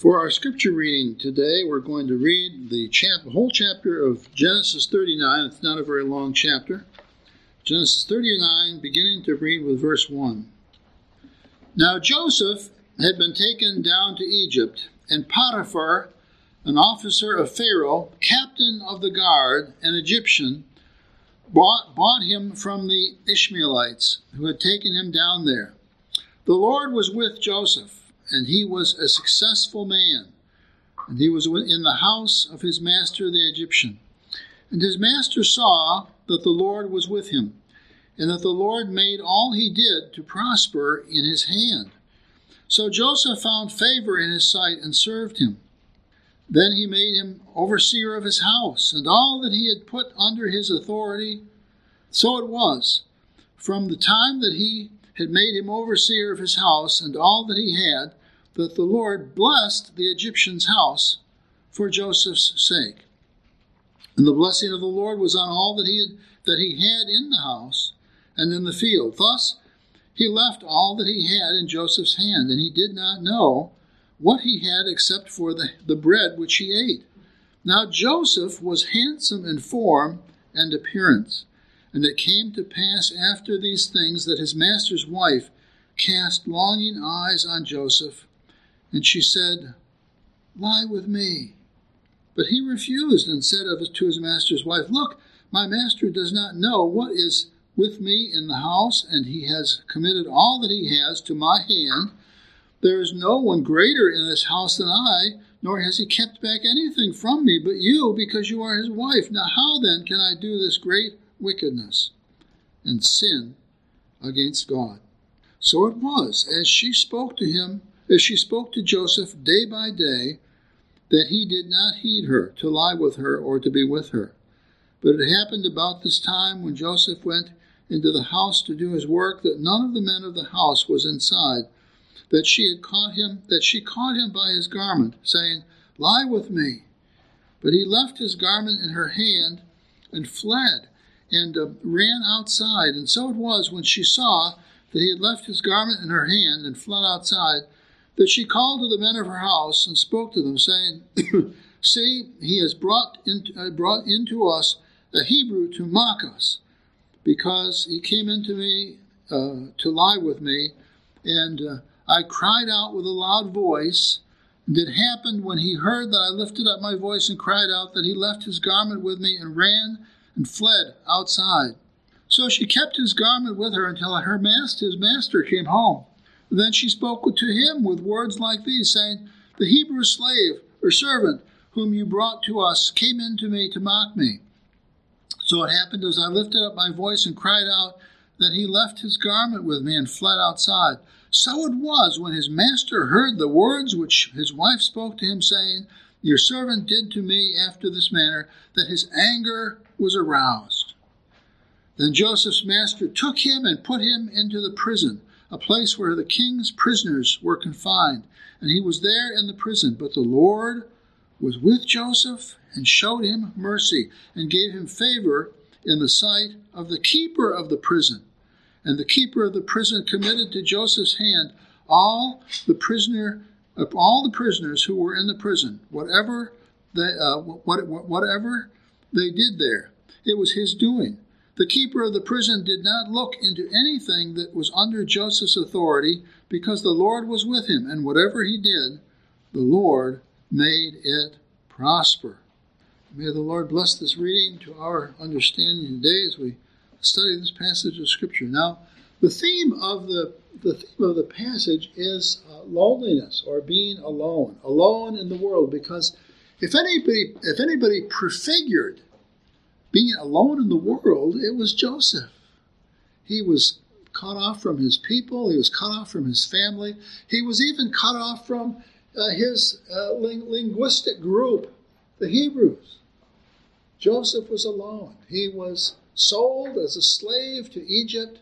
For our scripture reading today, we're going to read the chap- whole chapter of Genesis 39. It's not a very long chapter. Genesis 39, beginning to read with verse 1. Now Joseph had been taken down to Egypt, and Potiphar, an officer of Pharaoh, captain of the guard, an Egyptian, bought, bought him from the Ishmaelites who had taken him down there. The Lord was with Joseph and he was a successful man. And he was in the house of his master the Egyptian. And his master saw that the Lord was with him, and that the Lord made all he did to prosper in his hand. So Joseph found favor in his sight and served him. Then he made him overseer of his house, and all that he had put under his authority. So it was, from the time that he had made him overseer of his house and all that he had, that the Lord blessed the Egyptian's house for Joseph's sake. And the blessing of the Lord was on all that he had, that he had in the house and in the field. Thus he left all that he had in Joseph's hand, and he did not know what he had except for the, the bread which he ate. Now Joseph was handsome in form and appearance. And it came to pass after these things that his master's wife cast longing eyes on Joseph and she said, Lie with me. But he refused and said to his master's wife, Look, my master does not know what is with me in the house, and he has committed all that he has to my hand. There is no one greater in this house than I, nor has he kept back anything from me but you, because you are his wife. Now, how then can I do this great wickedness and sin against God? So it was, as she spoke to him, as she spoke to Joseph day by day, that he did not heed her, to lie with her, or to be with her. But it happened about this time when Joseph went into the house to do his work that none of the men of the house was inside, that she had caught him, that she caught him by his garment, saying, Lie with me. But he left his garment in her hand and fled and uh, ran outside. And so it was when she saw that he had left his garment in her hand and fled outside that she called to the men of her house and spoke to them, saying, See, he has brought, in, uh, brought into us a Hebrew to mock us, because he came into me uh, to lie with me, and uh, I cried out with a loud voice. And it happened when he heard that I lifted up my voice and cried out that he left his garment with me and ran and fled outside. So she kept his garment with her until her master, his master came home. Then she spoke to him with words like these, saying, The Hebrew slave or servant whom you brought to us came in to me to mock me. So it happened as I lifted up my voice and cried out that he left his garment with me and fled outside. So it was when his master heard the words which his wife spoke to him, saying, Your servant did to me after this manner, that his anger was aroused. Then Joseph's master took him and put him into the prison a place where the king's prisoners were confined, and he was there in the prison. But the Lord was with Joseph and showed him mercy and gave him favor in the sight of the keeper of the prison. And the keeper of the prison committed to Joseph's hand all the prisoner all the prisoners who were in the prison, whatever they, uh, what, whatever they did there. It was his doing. The keeper of the prison did not look into anything that was under Joseph's authority because the Lord was with him, and whatever he did, the Lord made it prosper. May the Lord bless this reading to our understanding today as we study this passage of Scripture. Now, the theme of the the theme of the passage is uh, loneliness or being alone, alone in the world. Because if anybody if anybody prefigured being alone in the world, it was Joseph. He was cut off from his people, he was cut off from his family, he was even cut off from uh, his uh, ling- linguistic group, the Hebrews. Joseph was alone. He was sold as a slave to Egypt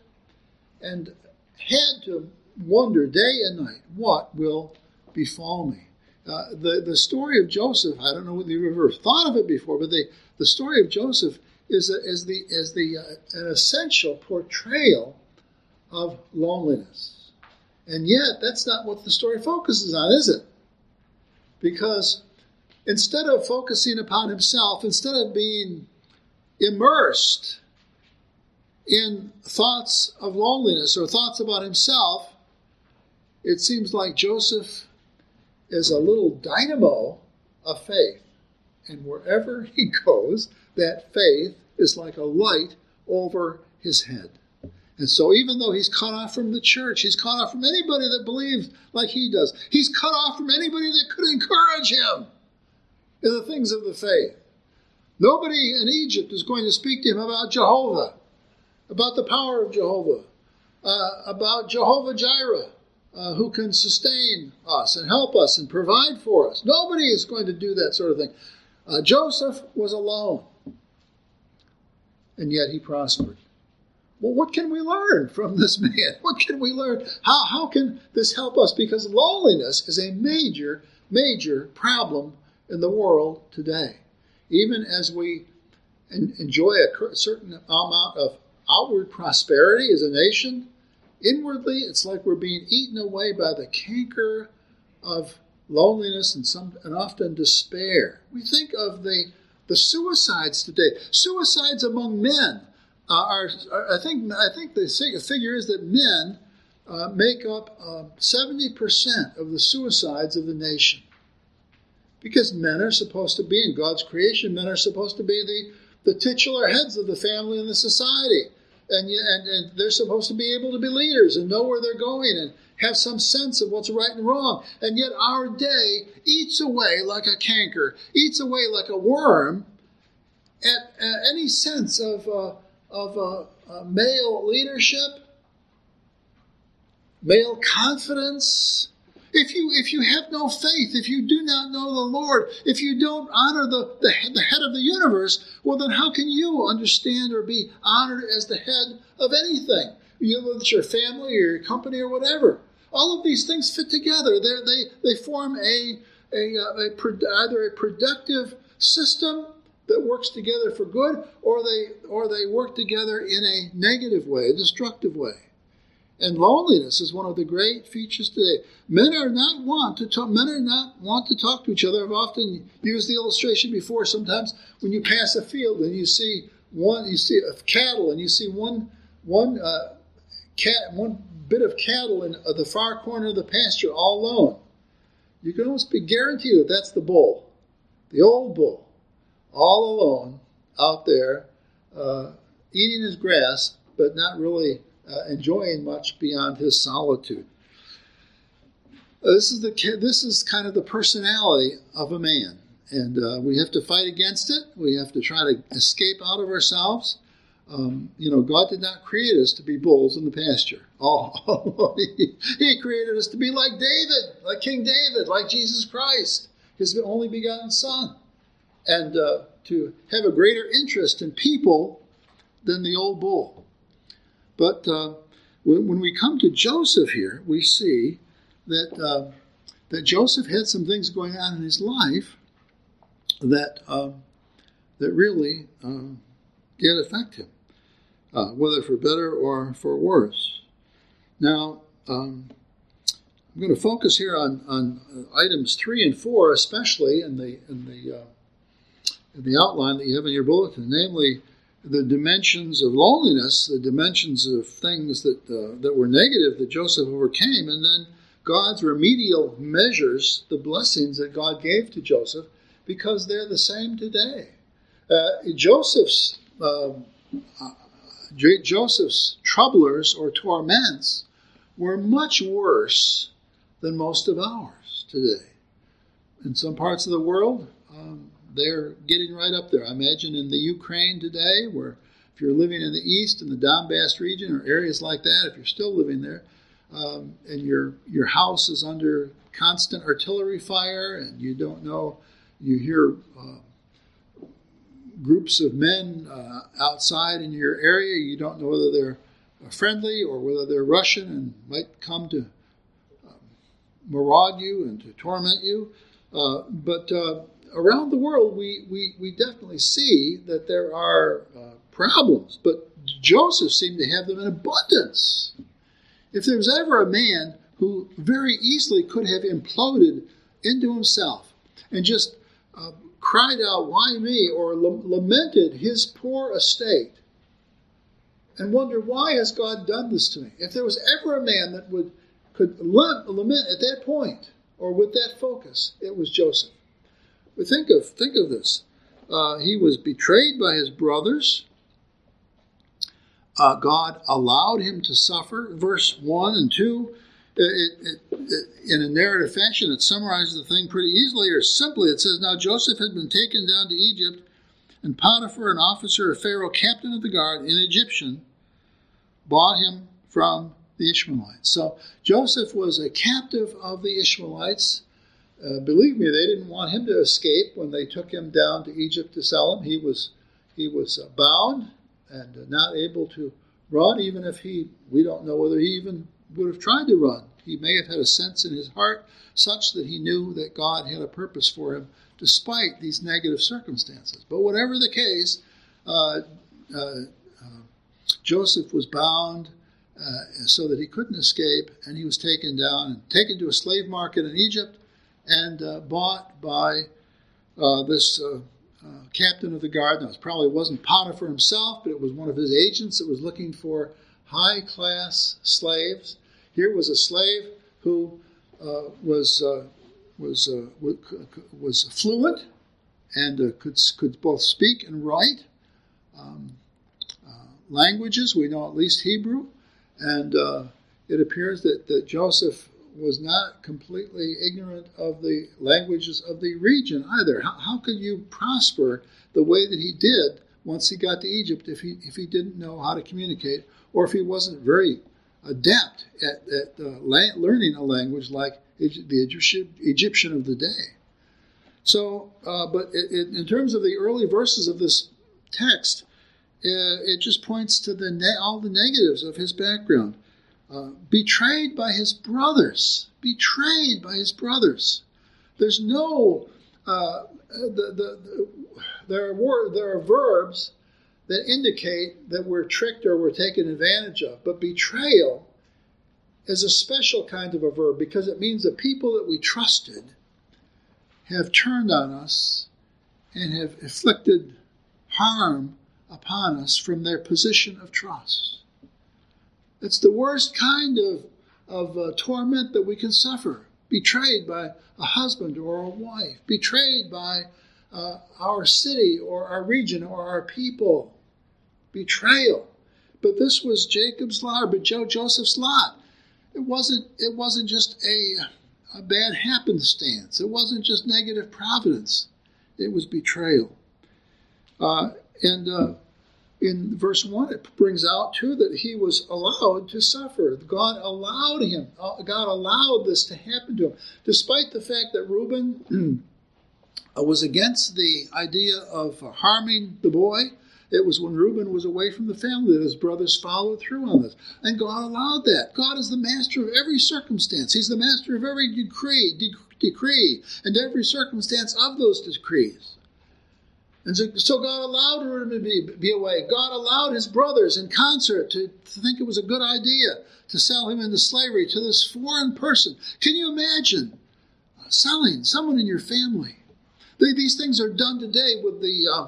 and had to wonder day and night what will befall me. Uh, the, the story of Joseph, I don't know whether you've ever thought of it before, but the, the story of Joseph is, a, is the, is the, uh, an essential portrayal of loneliness. And yet, that's not what the story focuses on, is it? because instead of focusing upon himself, instead of being immersed in thoughts of loneliness or thoughts about himself, it seems like Joseph is a little dynamo of faith. And wherever he goes, that faith is like a light over his head. And so, even though he's cut off from the church, he's cut off from anybody that believes like he does, he's cut off from anybody that could encourage him in the things of the faith. Nobody in Egypt is going to speak to him about Jehovah, about the power of Jehovah, uh, about Jehovah Jireh, uh, who can sustain us and help us and provide for us. Nobody is going to do that sort of thing. Uh, Joseph was alone, and yet he prospered. Well, what can we learn from this man? What can we learn? How, how can this help us? Because loneliness is a major, major problem in the world today. Even as we enjoy a certain amount of outward prosperity as a nation, inwardly it's like we're being eaten away by the canker of loneliness and some and often despair. We think of the the suicides today. Suicides among men uh, are, are, I think I think the figure is that men uh, make up uh, seventy percent of the suicides of the nation. Because men are supposed to be in God's creation, men are supposed to be the, the titular heads of the family and the society. And, and, and they're supposed to be able to be leaders and know where they're going and have some sense of what's right and wrong. And yet our day eats away like a canker, eats away like a worm at, at any sense of, uh, of uh, uh, male leadership, male confidence, if you if you have no faith, if you do not know the Lord, if you don't honor the, the, the head of the universe, well then how can you understand or be honored as the head of anything? You know, it's your family or your company or whatever. All of these things fit together. They're, they they form a, a, uh, a, a either a productive system that works together for good, or they or they work together in a negative way, a destructive way. And loneliness is one of the great features today. Men are not want to talk, men are not want to talk to each other. I've often used the illustration before. Sometimes when you pass a field and you see one, you see a cattle, and you see one one uh, cat, one bit of cattle in uh, the far corner of the pasture, all alone. You can almost be guaranteed that that's the bull, the old bull, all alone out there, uh, eating his grass, but not really uh, enjoying much beyond his solitude. Uh, this is the this is kind of the personality of a man, and uh, we have to fight against it. We have to try to escape out of ourselves. Um, you know, God did not create us to be bulls in the pasture. Oh, he, he created us to be like David, like King David, like Jesus Christ, His only begotten Son, and uh, to have a greater interest in people than the old bull. But uh, when, we come to Joseph here, we see that uh, that Joseph had some things going on in his life that uh, that really uh, did affect him, uh, whether for better or for worse. Now. Um, I'm going to focus here on, on items three and four, especially in the in the uh, in the outline that you have in your bulletin, namely the dimensions of loneliness, the dimensions of things that uh, that were negative that Joseph overcame, and then God's remedial measures, the blessings that God gave to Joseph, because they're the same today. Uh, Joseph's uh, Joseph's troublers or torments were much worse than most of ours today. In some parts of the world, um, they're getting right up there. I imagine in the Ukraine today, where if you're living in the east in the Donbass region or areas like that, if you're still living there, um, and your your house is under constant artillery fire, and you don't know, you hear uh, groups of men uh, outside in your area, you don't know whether they're friendly or whether they're Russian and might come to um, maraud you and to torment you. Uh, but uh, around the world, we, we, we definitely see that there are uh, problems, but Joseph seemed to have them in abundance. If there was ever a man who very easily could have imploded into himself, and just uh, cried out, Why me? or lamented his poor estate and wondered, Why has God done this to me? If there was ever a man that would could lament at that point or with that focus, it was Joseph. But think of think of this. Uh, he was betrayed by his brothers. Uh, God allowed him to suffer. Verse 1 and 2, it, it, it, in a narrative fashion, it summarizes the thing pretty easily or simply. It says, Now Joseph had been taken down to Egypt, and Potiphar, an officer of Pharaoh, captain of the guard, an Egyptian, bought him from the Ishmaelites. So Joseph was a captive of the Ishmaelites. Uh, believe me, they didn't want him to escape when they took him down to Egypt to sell him. He was he was uh, bound and uh, not able to run, even if he we don't know whether he even would have tried to run. He may have had a sense in his heart such that he knew that God had a purpose for him despite these negative circumstances. But whatever the case, uh, uh, uh Joseph was bound so that he couldn't escape, and he was taken down and taken to a slave market in Egypt and uh, bought by uh, this uh, uh, captain of the guard. Now, it probably wasn't Potiphar himself, but it was one of his agents that was looking for high class slaves. Here was a slave who uh, was was was fluent and could could both speak and write um, languages. We know at least Hebrew. And uh, it appears that, that Joseph was not completely ignorant of the languages of the region either. How, how could you prosper the way that he did once he got to Egypt if he, if he didn't know how to communicate or if he wasn't very adept at, at uh, la- learning a language like the Egyptian, of the day? So, uh, but it, it, in terms of the early verses of this text, uh, it just points to the ne- all the negatives of his background. Uh, betrayed by his brothers, betrayed by his brothers. There's no uh, the, the, the, there are there are verbs that indicate that we're tricked or we're taken advantage of, but betrayal is a special kind of a verb because it means the people that we trusted have turned on us and have inflicted harm upon us from their position of trust. It's the worst kind of, of uh, torment that we can suffer. Betrayed by a husband or a wife, betrayed by uh, our city or our region or our people. Betrayal. But this was Jacob's lot, but Joe Joseph's lot. It wasn't. It wasn't just a, a bad happenstance. It wasn't just negative providence. It was betrayal. Uh, and uh, in verse 1, it brings out too that he was allowed to suffer. God allowed him, uh, God allowed this to happen to him, despite the fact that Reuben was against the idea of harming the boy. It was when Reuben was away from the family that his brothers followed through on this. And God allowed that. God is the master of every circumstance. He's the master of every decree, decree, and every circumstance of those decrees. And so, so God allowed her to be, be away. God allowed his brothers in concert to, to think it was a good idea to sell him into slavery to this foreign person. Can you imagine selling someone in your family? They, these things are done today with the, uh,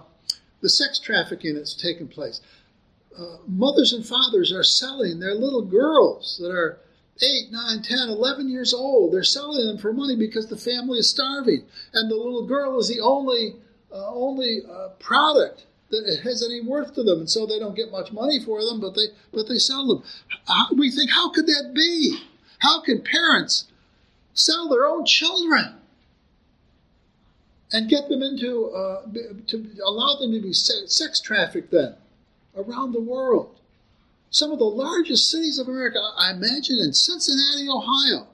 the sex trafficking that's taken place. Uh, mothers and fathers are selling their little girls that are 8, 9, 10, 11 years old. They're selling them for money because the family is starving. And the little girl is the only uh, only product that has any worth to them, and so they don't get much money for them, but they but they sell them. How, we think, how could that be? How can parents sell their own children and get them into uh, to allow them to be sex trafficked then around the world? Some of the largest cities of America, I imagine, in Cincinnati, Ohio,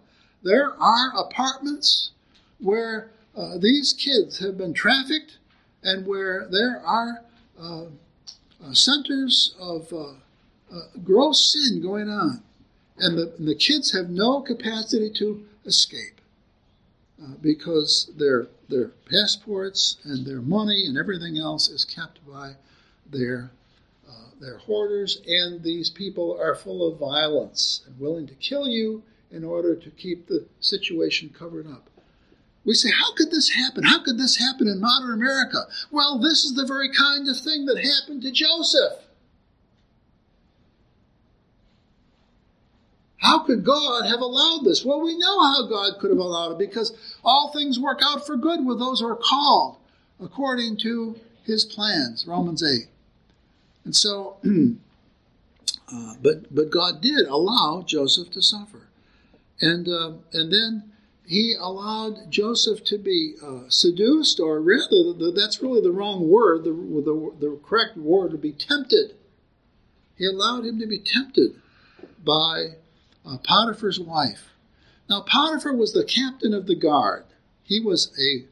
there are apartments where uh, these kids have been trafficked and where there are uh, uh, centers of uh, uh, gross sin going on, and the, and the, kids have no capacity to escape uh, because their their passports and their money and everything else is kept by their their hoarders, and these people are full of violence and willing to kill you in order to keep the situation covered up. We say, how could this happen? How could this happen in modern America? Well, this is the very kind of thing that happened to Joseph. How could God have allowed this? Well, we know how God could have allowed it because all things work out for good with those who are called according to his plans, Romans 8. And so, uh, but, but God did allow Joseph to suffer. And, uh, and then he allowed Joseph to be uh, seduced, or rather, that's really the wrong word. The, the, the correct word would be tempted. He allowed him to be tempted by uh, Potiphar's wife. Now, Potiphar was the captain of the guard. He was a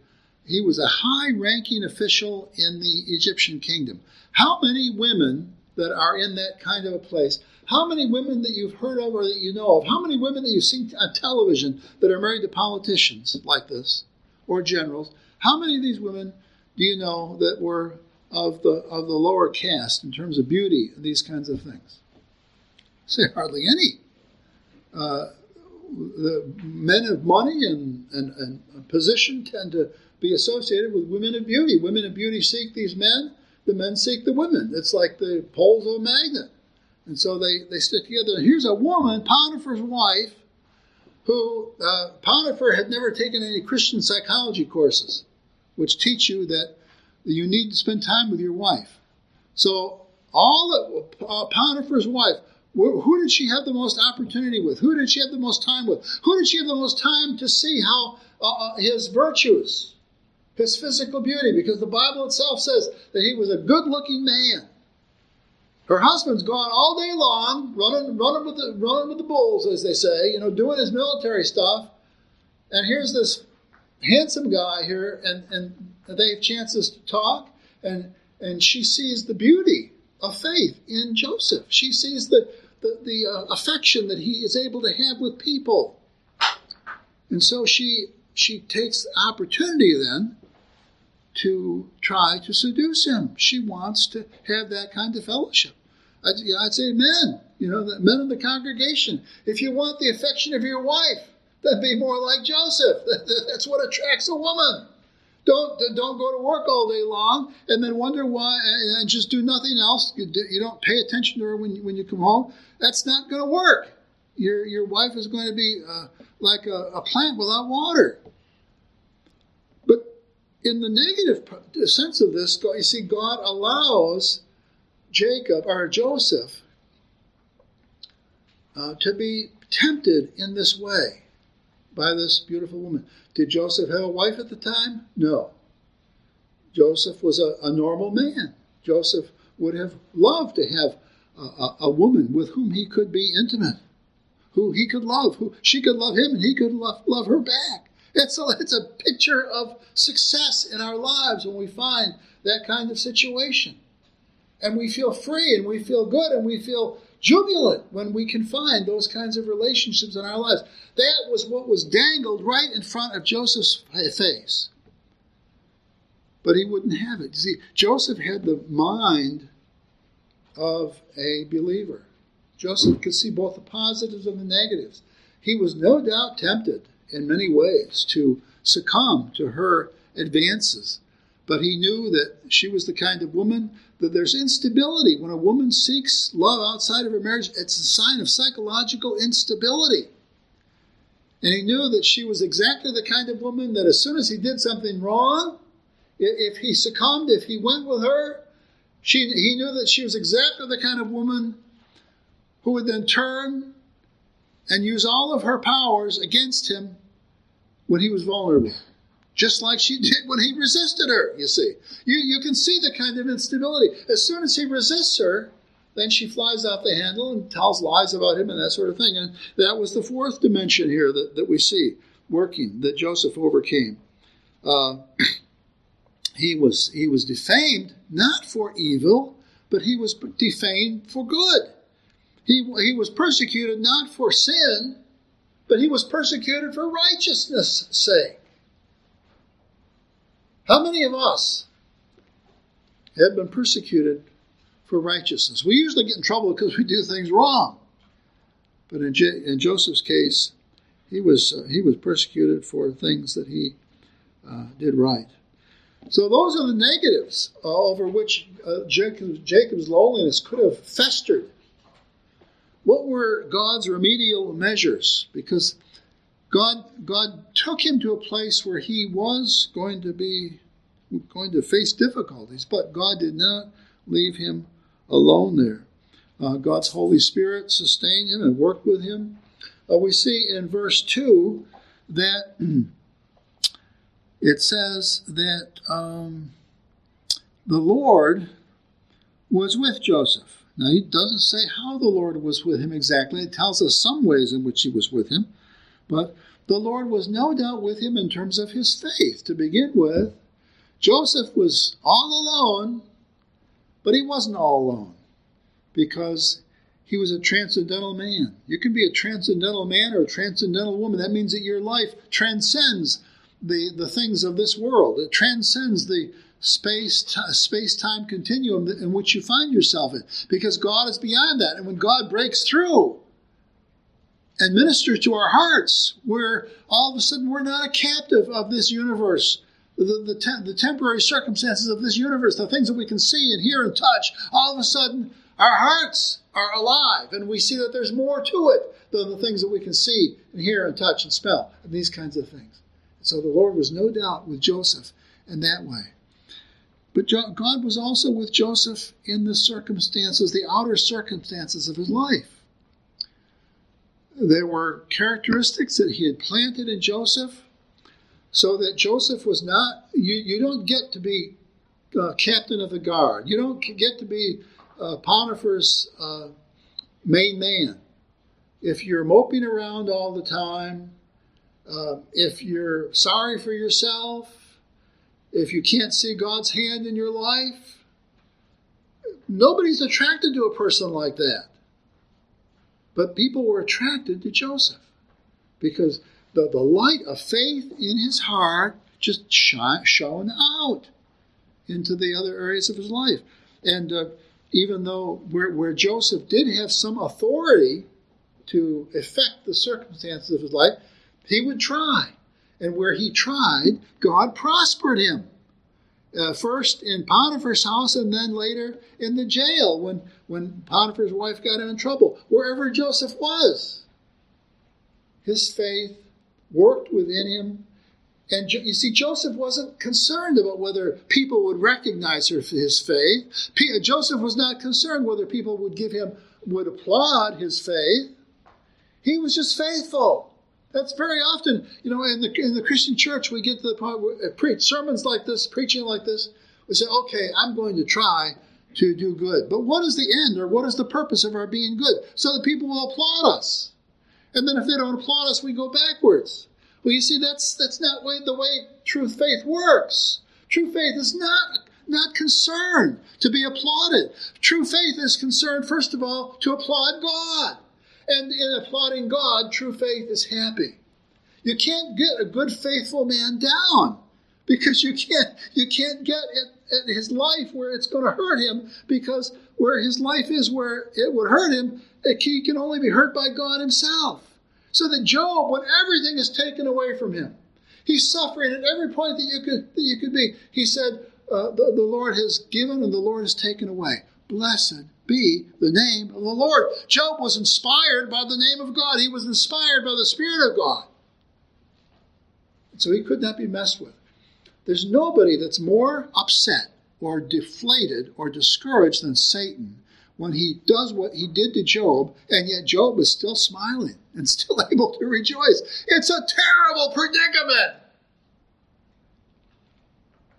he was a high-ranking official in the Egyptian kingdom. How many women that are in that kind of a place? How many women that you've heard of or that you know of? How many women that you've seen on television that are married to politicians like this or generals? How many of these women do you know that were of the of the lower caste in terms of beauty and these kinds of things? say hardly any. Uh, the men of money and, and, and position tend to be associated with women of beauty. Women of beauty seek these men, the men seek the women. It's like the poles of a magnet. And so they, they stick together. And here's a woman, Potiphar's wife, who uh, Potiphar had never taken any Christian psychology courses, which teach you that you need to spend time with your wife. So all of, uh, Potiphar's wife who did she have the most opportunity with? Who did she have the most time with? Who did she have the most time to see how uh, uh, his virtues, his physical beauty? Because the Bible itself says that he was a good-looking man. Her husband's gone all day long, running, running with the running with the bulls, as they say, you know, doing his military stuff. And here's this handsome guy here, and, and they have chances to talk, and and she sees the beauty of faith in Joseph. She sees the the, the uh, affection that he is able to have with people. And so she she takes opportunity then to try to seduce him. She wants to have that kind of fellowship. I'd, you know, I'd say, men, you know, the men in the congregation, if you want the affection of your wife, then be more like Joseph. That's what attracts a woman. Don't don't go to work all day long and then wonder why and just do nothing else. You don't pay attention to her when you, when you come home. That's not going to work. Your your wife is going to be uh, like a, a plant without water. In the negative sense of this, you see, God allows Jacob or Joseph uh, to be tempted in this way by this beautiful woman. Did Joseph have a wife at the time? No. Joseph was a, a normal man. Joseph would have loved to have a, a, a, woman with whom he could be intimate, who he could love, who she could love him and he could love, love her back. It's a, it's a picture of success in our lives when we find that kind of situation. And we feel free and we feel good and we feel jubilant when we can find those kinds of relationships in our lives. That was what was dangled right in front of Joseph's face. But he wouldn't have it. You see, Joseph had the mind of a believer. Joseph could see both the positives and the negatives. He was no doubt tempted in many ways to succumb to her advances, but he knew that she was the kind of woman that there's instability. When a woman seeks love outside of her marriage, it's a sign of psychological instability. And he knew that she was exactly the kind of woman that as soon as he did something wrong, if he succumbed, if he went with her, she, he knew that she was exactly the kind of woman who would then turn and use all of her powers against him when he was vulnerable just like she did when he resisted her, you see. You, you can see the kind of instability. As soon as he resists her, then she flies off the handle and tells lies about him and that sort of thing. And that was the fourth dimension here that, that we see working, that Joseph overcame. Uh, he, was, he was defamed not for evil, but he was defamed for good. He, he was persecuted not for sin, but he was persecuted for righteousness' sake. How many of us have been persecuted for righteousness? We usually get in trouble because we do things wrong. But in, J- in Joseph's case, he was, uh, he was persecuted for things that he uh, did right. So those are the negatives uh, over which uh, Jacob, Jacob's loneliness could have festered. What were God's remedial measures? Because God, God took him to a place where he was going to be going to face difficulties, but God did not leave him alone there. Uh, God's Holy Spirit sustained him and worked with him. Uh, we see in verse 2 that it says that um, the Lord was with Joseph. Now, he doesn't say how the Lord was with him exactly. It tells us some ways in which he was with him. But the Lord was no doubt with him in terms of his faith to begin with. Joseph was all alone, but he wasn't all alone because he was a transcendental man. You can be a transcendental man or a transcendental woman. That means that your life transcends the, the things of this world, it transcends the space t- space time continuum in which you find yourself in because God is beyond that. And when God breaks through, and ministers to our hearts, where all of a sudden we're not a captive of this universe the, the, te- the temporary circumstances of this universe, the things that we can see and hear and touch, all of a sudden our hearts are alive and we see that there's more to it than the things that we can see and hear and touch and smell and these kinds of things. So the Lord was no doubt with Joseph in that way. But God was also with Joseph in the circumstances, the outer circumstances of his life. There were characteristics that he had planted in Joseph so that Joseph was not, you, you don't get to be uh, captain of the guard. You don't get to be uh, Potiphar's uh, main man. If you're moping around all the time, uh, if you're sorry for yourself, if you can't see God's hand in your life, nobody's attracted to a person like that. But people were attracted to Joseph because the, the light of faith in his heart just shone out into the other areas of his life. And uh, even though where, where Joseph did have some authority to affect the circumstances of his life, he would try. And where he tried, God prospered him. Uh, first in Potiphar's house and then later in the jail when, when Potiphar's wife got him in trouble. Wherever Joseph was, his faith worked within him. And you see, Joseph wasn't concerned about whether people would recognize his faith. Joseph was not concerned whether people would give him, would applaud his faith. He was just faithful. That's very often, you know, in the in the Christian church, we get to the point where uh, preach sermons like this, preaching like this. We say, okay, I'm going to try to do good. But what is the end or what is the purpose of our being good? So that people will applaud us. And then if they don't applaud us, we go backwards. Well, you see, that's that's not way, the way true faith works. True faith is not not concerned to be applauded. True faith is concerned, first of all, to applaud God. And in applauding God, true faith is happy. You can't get a good, faithful man down because you can't you can't get at, at his life where it's going to hurt him because where his life is where it would hurt him he can only be hurt by God himself. So that Job, when everything is taken away from him, he's suffering at every point that you could that you could be. He said, uh, the, the Lord has given and the Lord has taken away. Blessed be the name of the Lord. Job was inspired by the name of God. He was inspired by the Spirit of God. So he could not be messed with. There's nobody that's more upset or deflated or discouraged than Satan when he does what he did to Job, and yet Job is still smiling and still able to rejoice. It's a terrible predicament.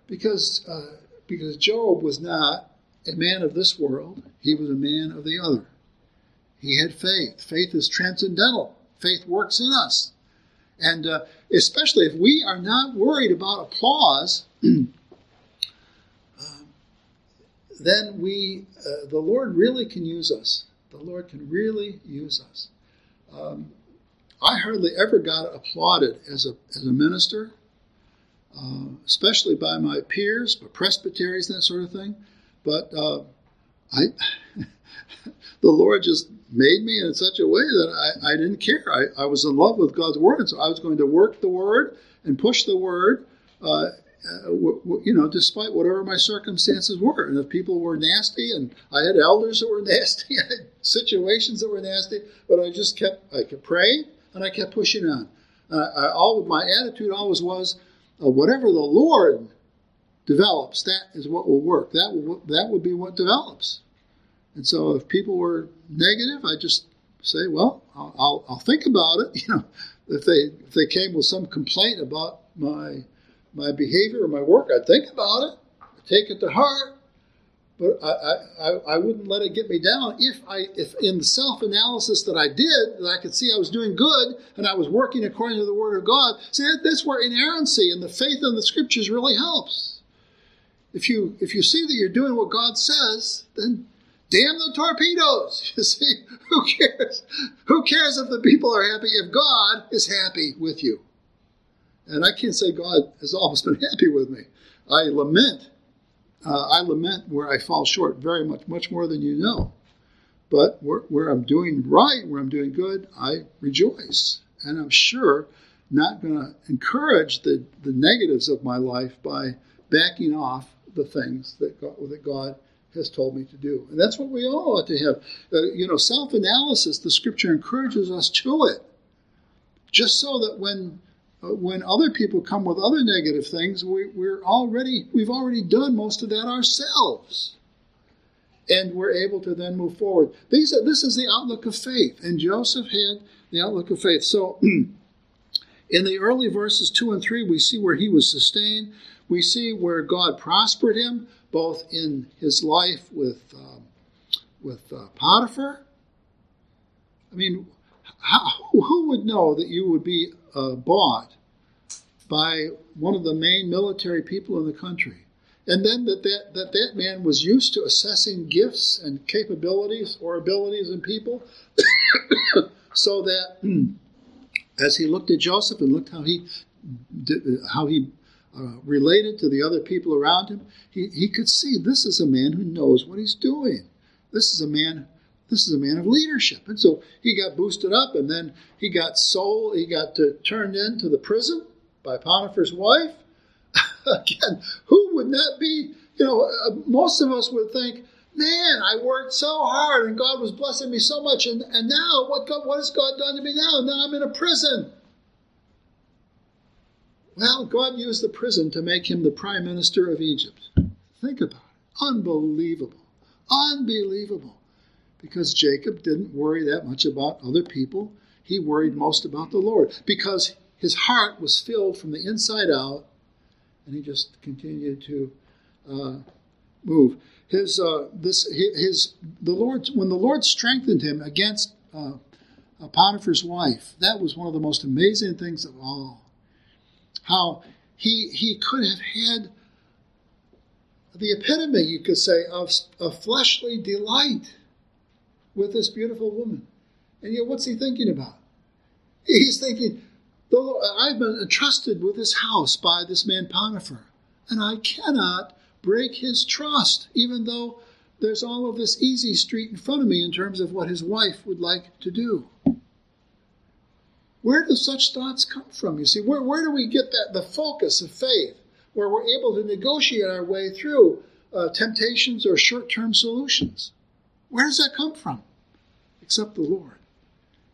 Because, uh, because Job was not a man of this world, he was a man of the other. He had faith. Faith is transcendental, faith works in us. And uh, especially if we are not worried about applause, then we, uh, the Lord really can use us. The Lord can really use us. Um, I hardly ever got applauded as a, as a minister, uh, especially by my peers, by presbyteries, that sort of thing. But uh, I, the Lord just made me in such a way that I, I didn't care. I, I was in love with God's Word, and so I was going to work the Word and push the Word uh, uh, w- w- you know, despite whatever my circumstances were. And if people were nasty, and I had elders that were nasty, I had situations that were nasty, but I just kept, I kept praying and I kept pushing on. Uh, I, all my attitude always was, uh, whatever the Lord develops, that is what will work. That will, that would be what develops. And so if people were negative, I just say, well, I'll, I'll, think about it. You know, if they if they came with some complaint about my my behavior or my work, I'd think about it, take it to heart, but I, I, I wouldn't let it get me down. If I if in the self analysis that I did, that I could see I was doing good and I was working according to the Word of God, see that's where inerrancy and the faith in the Scriptures really helps. If you if you see that you're doing what God says, then damn the torpedoes. You see, who cares? Who cares if the people are happy if God is happy with you? And I can't say God has always been happy with me. I lament. Uh, I lament where I fall short very much, much more than you know. But where, where I'm doing right, where I'm doing good, I rejoice. And I'm sure not going to encourage the, the negatives of my life by backing off the things that God, that God has told me to do. And that's what we all ought to have. Uh, you know, self analysis, the scripture encourages us to it. Just so that when uh, when other people come with other negative things, we, we're already we've already done most of that ourselves, and we're able to then move forward. These are, this is the outlook of faith, and Joseph had the outlook of faith. So, in the early verses two and three, we see where he was sustained. We see where God prospered him, both in his life with um, with uh, Potiphar. I mean, how, who would know that you would be uh, bought by one of the main military people in the country. And then that, that, that that man was used to assessing gifts and capabilities or abilities in people, so that as he looked at Joseph and looked how he how he uh, related to the other people around him, he, he could see this is a man who knows what he's doing. This is a man this is a man of leadership. And so he got boosted up and then he got sold, he got to, turned into the prison by Potiphar's wife. Again, who would not be, you know, uh, most of us would think, man, I worked so hard and God was blessing me so much. And, and now, what, God, what has God done to me now? Now I'm in a prison. Well, God used the prison to make him the prime minister of Egypt. Think about it. Unbelievable. Unbelievable because Jacob didn't worry that much about other people. He worried most about the Lord because his heart was filled from the inside out, and he just continued to uh, move. His uh, this his the Lord when the Lord strengthened him against uh, Potiphar's wife. That was one of the most amazing things of all. How he he could have had the epitome, you could say, of, of fleshly delight with this beautiful woman. And yet, what's he thinking about? He's thinking, I've been entrusted with this house by this man Potiphar, and I cannot break his trust, even though there's all of this easy street in front of me in terms of what his wife would like to do. Where do such thoughts come from? You see, where, where do we get that the focus of faith, where we're able to negotiate our way through uh, temptations or short-term solutions? Where does that come from? Except the Lord.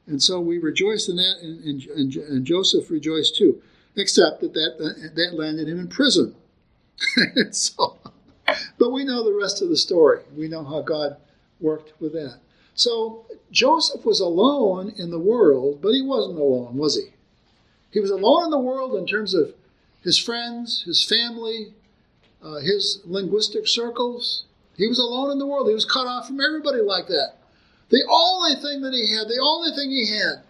And so we rejoice in that, and, and, and Joseph rejoiced too, except that that, that landed him in prison. so, but we know the rest of the story. We know how God worked with that. So Joseph was alone in the world, but he wasn't alone, was he? He was alone in the world in terms of his friends, his family, uh, his linguistic circles. He was alone in the world. He was cut off from everybody like that. The only thing that he had, the only thing he had,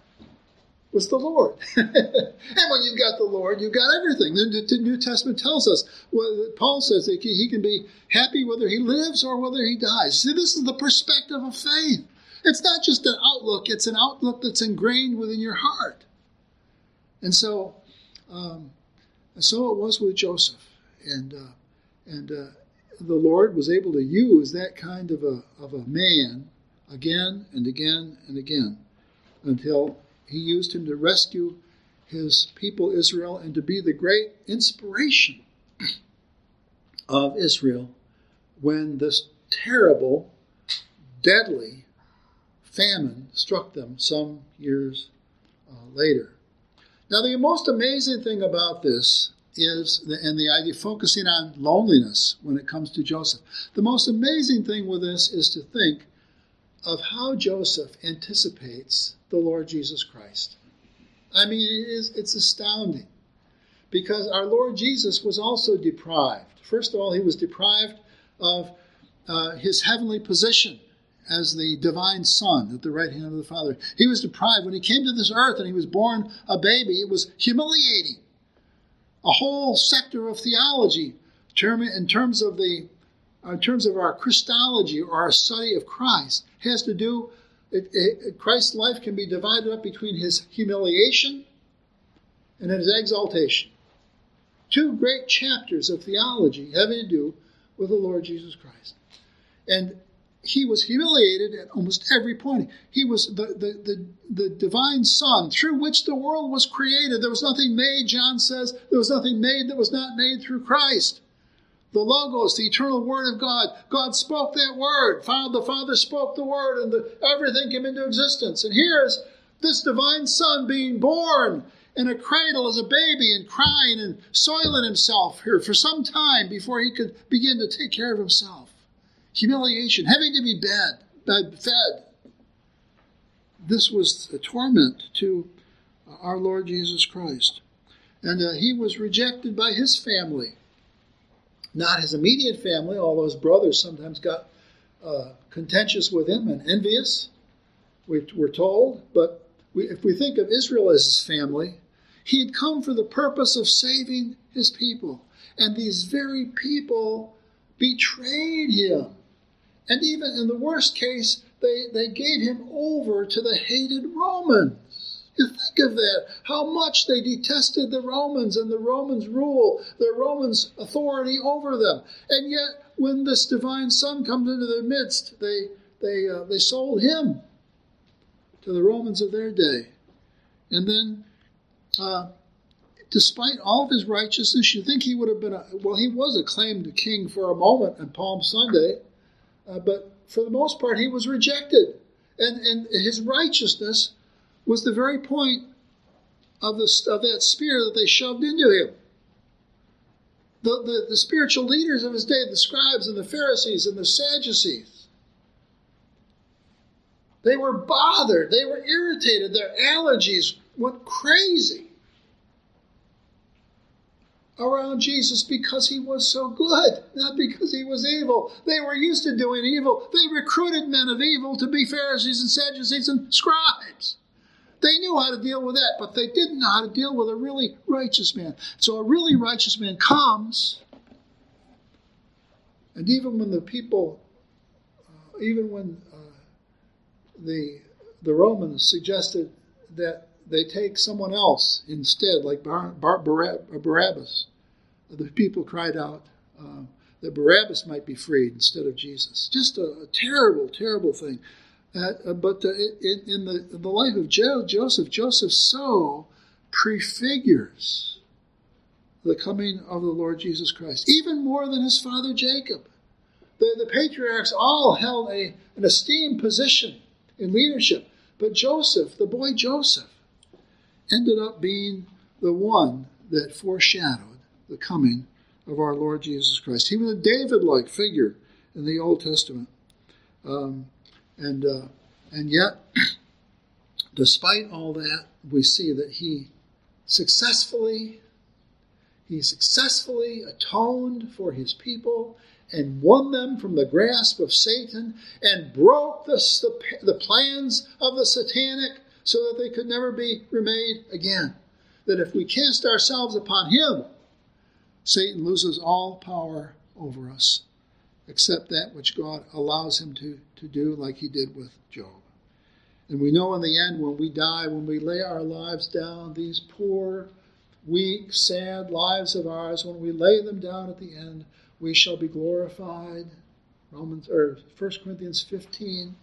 was the Lord. and when you've got the Lord, you've got everything. The, New Testament tells us, Paul says that he can be happy whether he lives or whether he dies. See, this is the perspective of faith. It's not just an outlook, it's an outlook that's ingrained within your heart. And so, um, so it was with Joseph. And, uh, and uh, the Lord was able to use that kind of a, of a man again and again and again until he used him to rescue his people Israel and to be the great inspiration of Israel when this terrible, deadly famine struck them some years uh, later. Now, the most amazing thing about this is, the, and the idea focusing on loneliness when it comes to Joseph. The most amazing thing with this is to think of how Joseph anticipates the Lord Jesus Christ. I mean, it is, it's astounding because our Lord Jesus was also deprived. First of all, he was deprived of uh, his heavenly position as the divine Son at the right hand of the Father. He was deprived. When he came to this earth and he was born a baby, it was humiliating. A whole sector of theology, in terms of the in terms of our Christology or our study of Christ, has to do it, it, Christ's life can be divided up between his humiliation and his exaltation. Two great chapters of theology having to do with the Lord Jesus Christ. And he was humiliated at almost every point. He was the, the, the, the, divine Son through which the world was created. There was nothing made, John says, there was nothing made that was not made through Christ the Logos, the eternal Word of God. God spoke that Word. Father, The Father spoke the Word, and the, everything came into existence. And here's this divine Son being born in a cradle as a baby and crying and soiling himself here for some time before he could begin to take care of himself. Humiliation, having to be bed, fed. This was a torment to our Lord Jesus Christ. And uh, he was rejected by his family not his immediate family, although his brothers sometimes got uh, contentious with him and envious, we, we're told. But we, if we think of Israel as his family, he had come for the purpose of saving his people. And these very people betrayed him. And even in the worst case, they, they gave him over to the hated Romans. You think of that, how much they detested the Romans and the Romans' rule, the Romans' authority over them. And yet, when this divine Son comes into their midst, they, they, uh, they sold him to the Romans of their day. And then, uh, despite all of his righteousness, you think he would have been, a, well, he was acclaimed king for a moment on Palm Sunday, uh, but for the most part, he was rejected. And, and his righteousness was the very point of, the, of that spear that they shoved into him. The, the, the spiritual leaders of his day, the scribes and the Pharisees and the Sadducees, they were bothered, they were irritated, their allergies went crazy around Jesus because he was so good, not because he was evil. They were used to doing evil. They recruited men of evil to be Pharisees and Sadducees and scribes. They knew how to deal with that, but they didn't know how to deal with a really righteous man. So a really righteous man comes, and even when the people, uh, even when uh, the the Romans suggested that they take someone else instead, like Bar- Bar- Barabbas, the people cried out uh, that Barabbas might be freed instead of Jesus. Just a, a terrible, terrible thing. Uh, but in, in, the, in the life of jo- Joseph, Joseph so prefigures the coming of the Lord Jesus Christ, even more than his father Jacob. The, the patriarchs all held a, an esteemed position in leadership, but Joseph, the boy Joseph, ended up being the one that foreshadowed the coming of our Lord Jesus Christ. He was a David like figure in the Old Testament. Um, and, uh, and yet, despite all that, we see that he successfully he successfully atoned for his people and won them from the grasp of Satan and broke the, the, the, plans of the satanic so that they could never be remade again. That if we cast ourselves upon him, Satan loses all power over us except that which God allows him to, to do, like he did with Job. And we know in the end, when we die, when we lay our lives down, these poor, weak, sad lives of ours, when we lay them down at the end, we shall be glorified. Romans or 1 Corinthians 15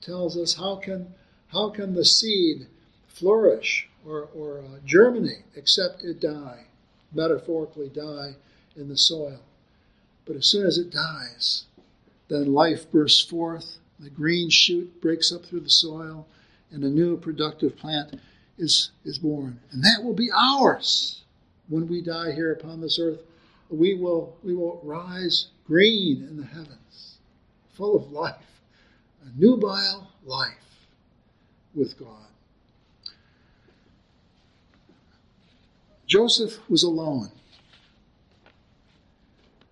tells us how can how can the seed flourish or, or uh, germinate except it die, metaphorically die in the soil. But as soon as it dies, then life bursts forth, the green shoot breaks up through the soil, and a new productive plant is, is born. And that will be ours when we die here upon this earth. We will, we will rise green in the heavens, full of life, a nubile life with God. Joseph was alone,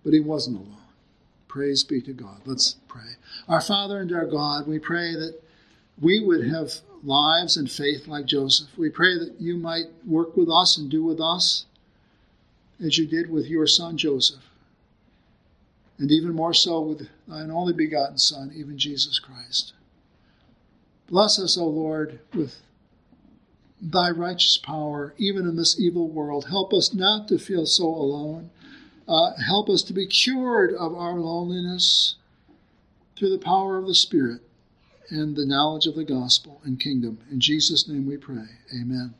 but he wasn't alone. Praise be to God. Let's pray. Our Father and our God, we pray that we would have lives and faith like Joseph. We pray that you might work with us and do with us as you did with your son Joseph, and even more so with thine only begotten Son, even Jesus Christ. Bless us, O Lord, with thy righteous power, even in this evil world. Help us not to feel so alone. Uh, help us to be cured of our loneliness through the power of the Spirit and the knowledge of the gospel and kingdom. In Jesus' name we pray. Amen.